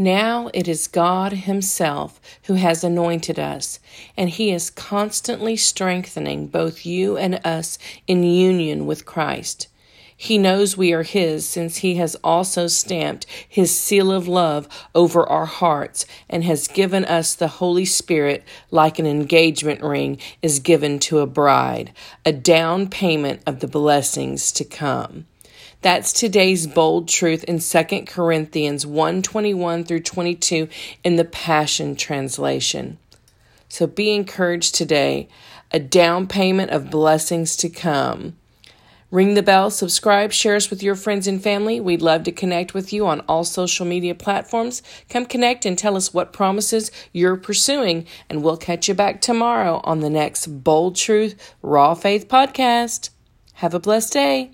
Now it is God Himself who has anointed us, and He is constantly strengthening both you and us in union with Christ. He knows we are His since He has also stamped His seal of love over our hearts and has given us the Holy Spirit like an engagement ring is given to a bride, a down payment of the blessings to come. That's today's bold truth in 2 Corinthians 1:21 through 22 in the Passion translation. So be encouraged today, a down payment of blessings to come. Ring the bell, subscribe, share us with your friends and family. We'd love to connect with you on all social media platforms. Come connect and tell us what promises you're pursuing, and we'll catch you back tomorrow on the next Bold Truth Raw Faith podcast. Have a blessed day.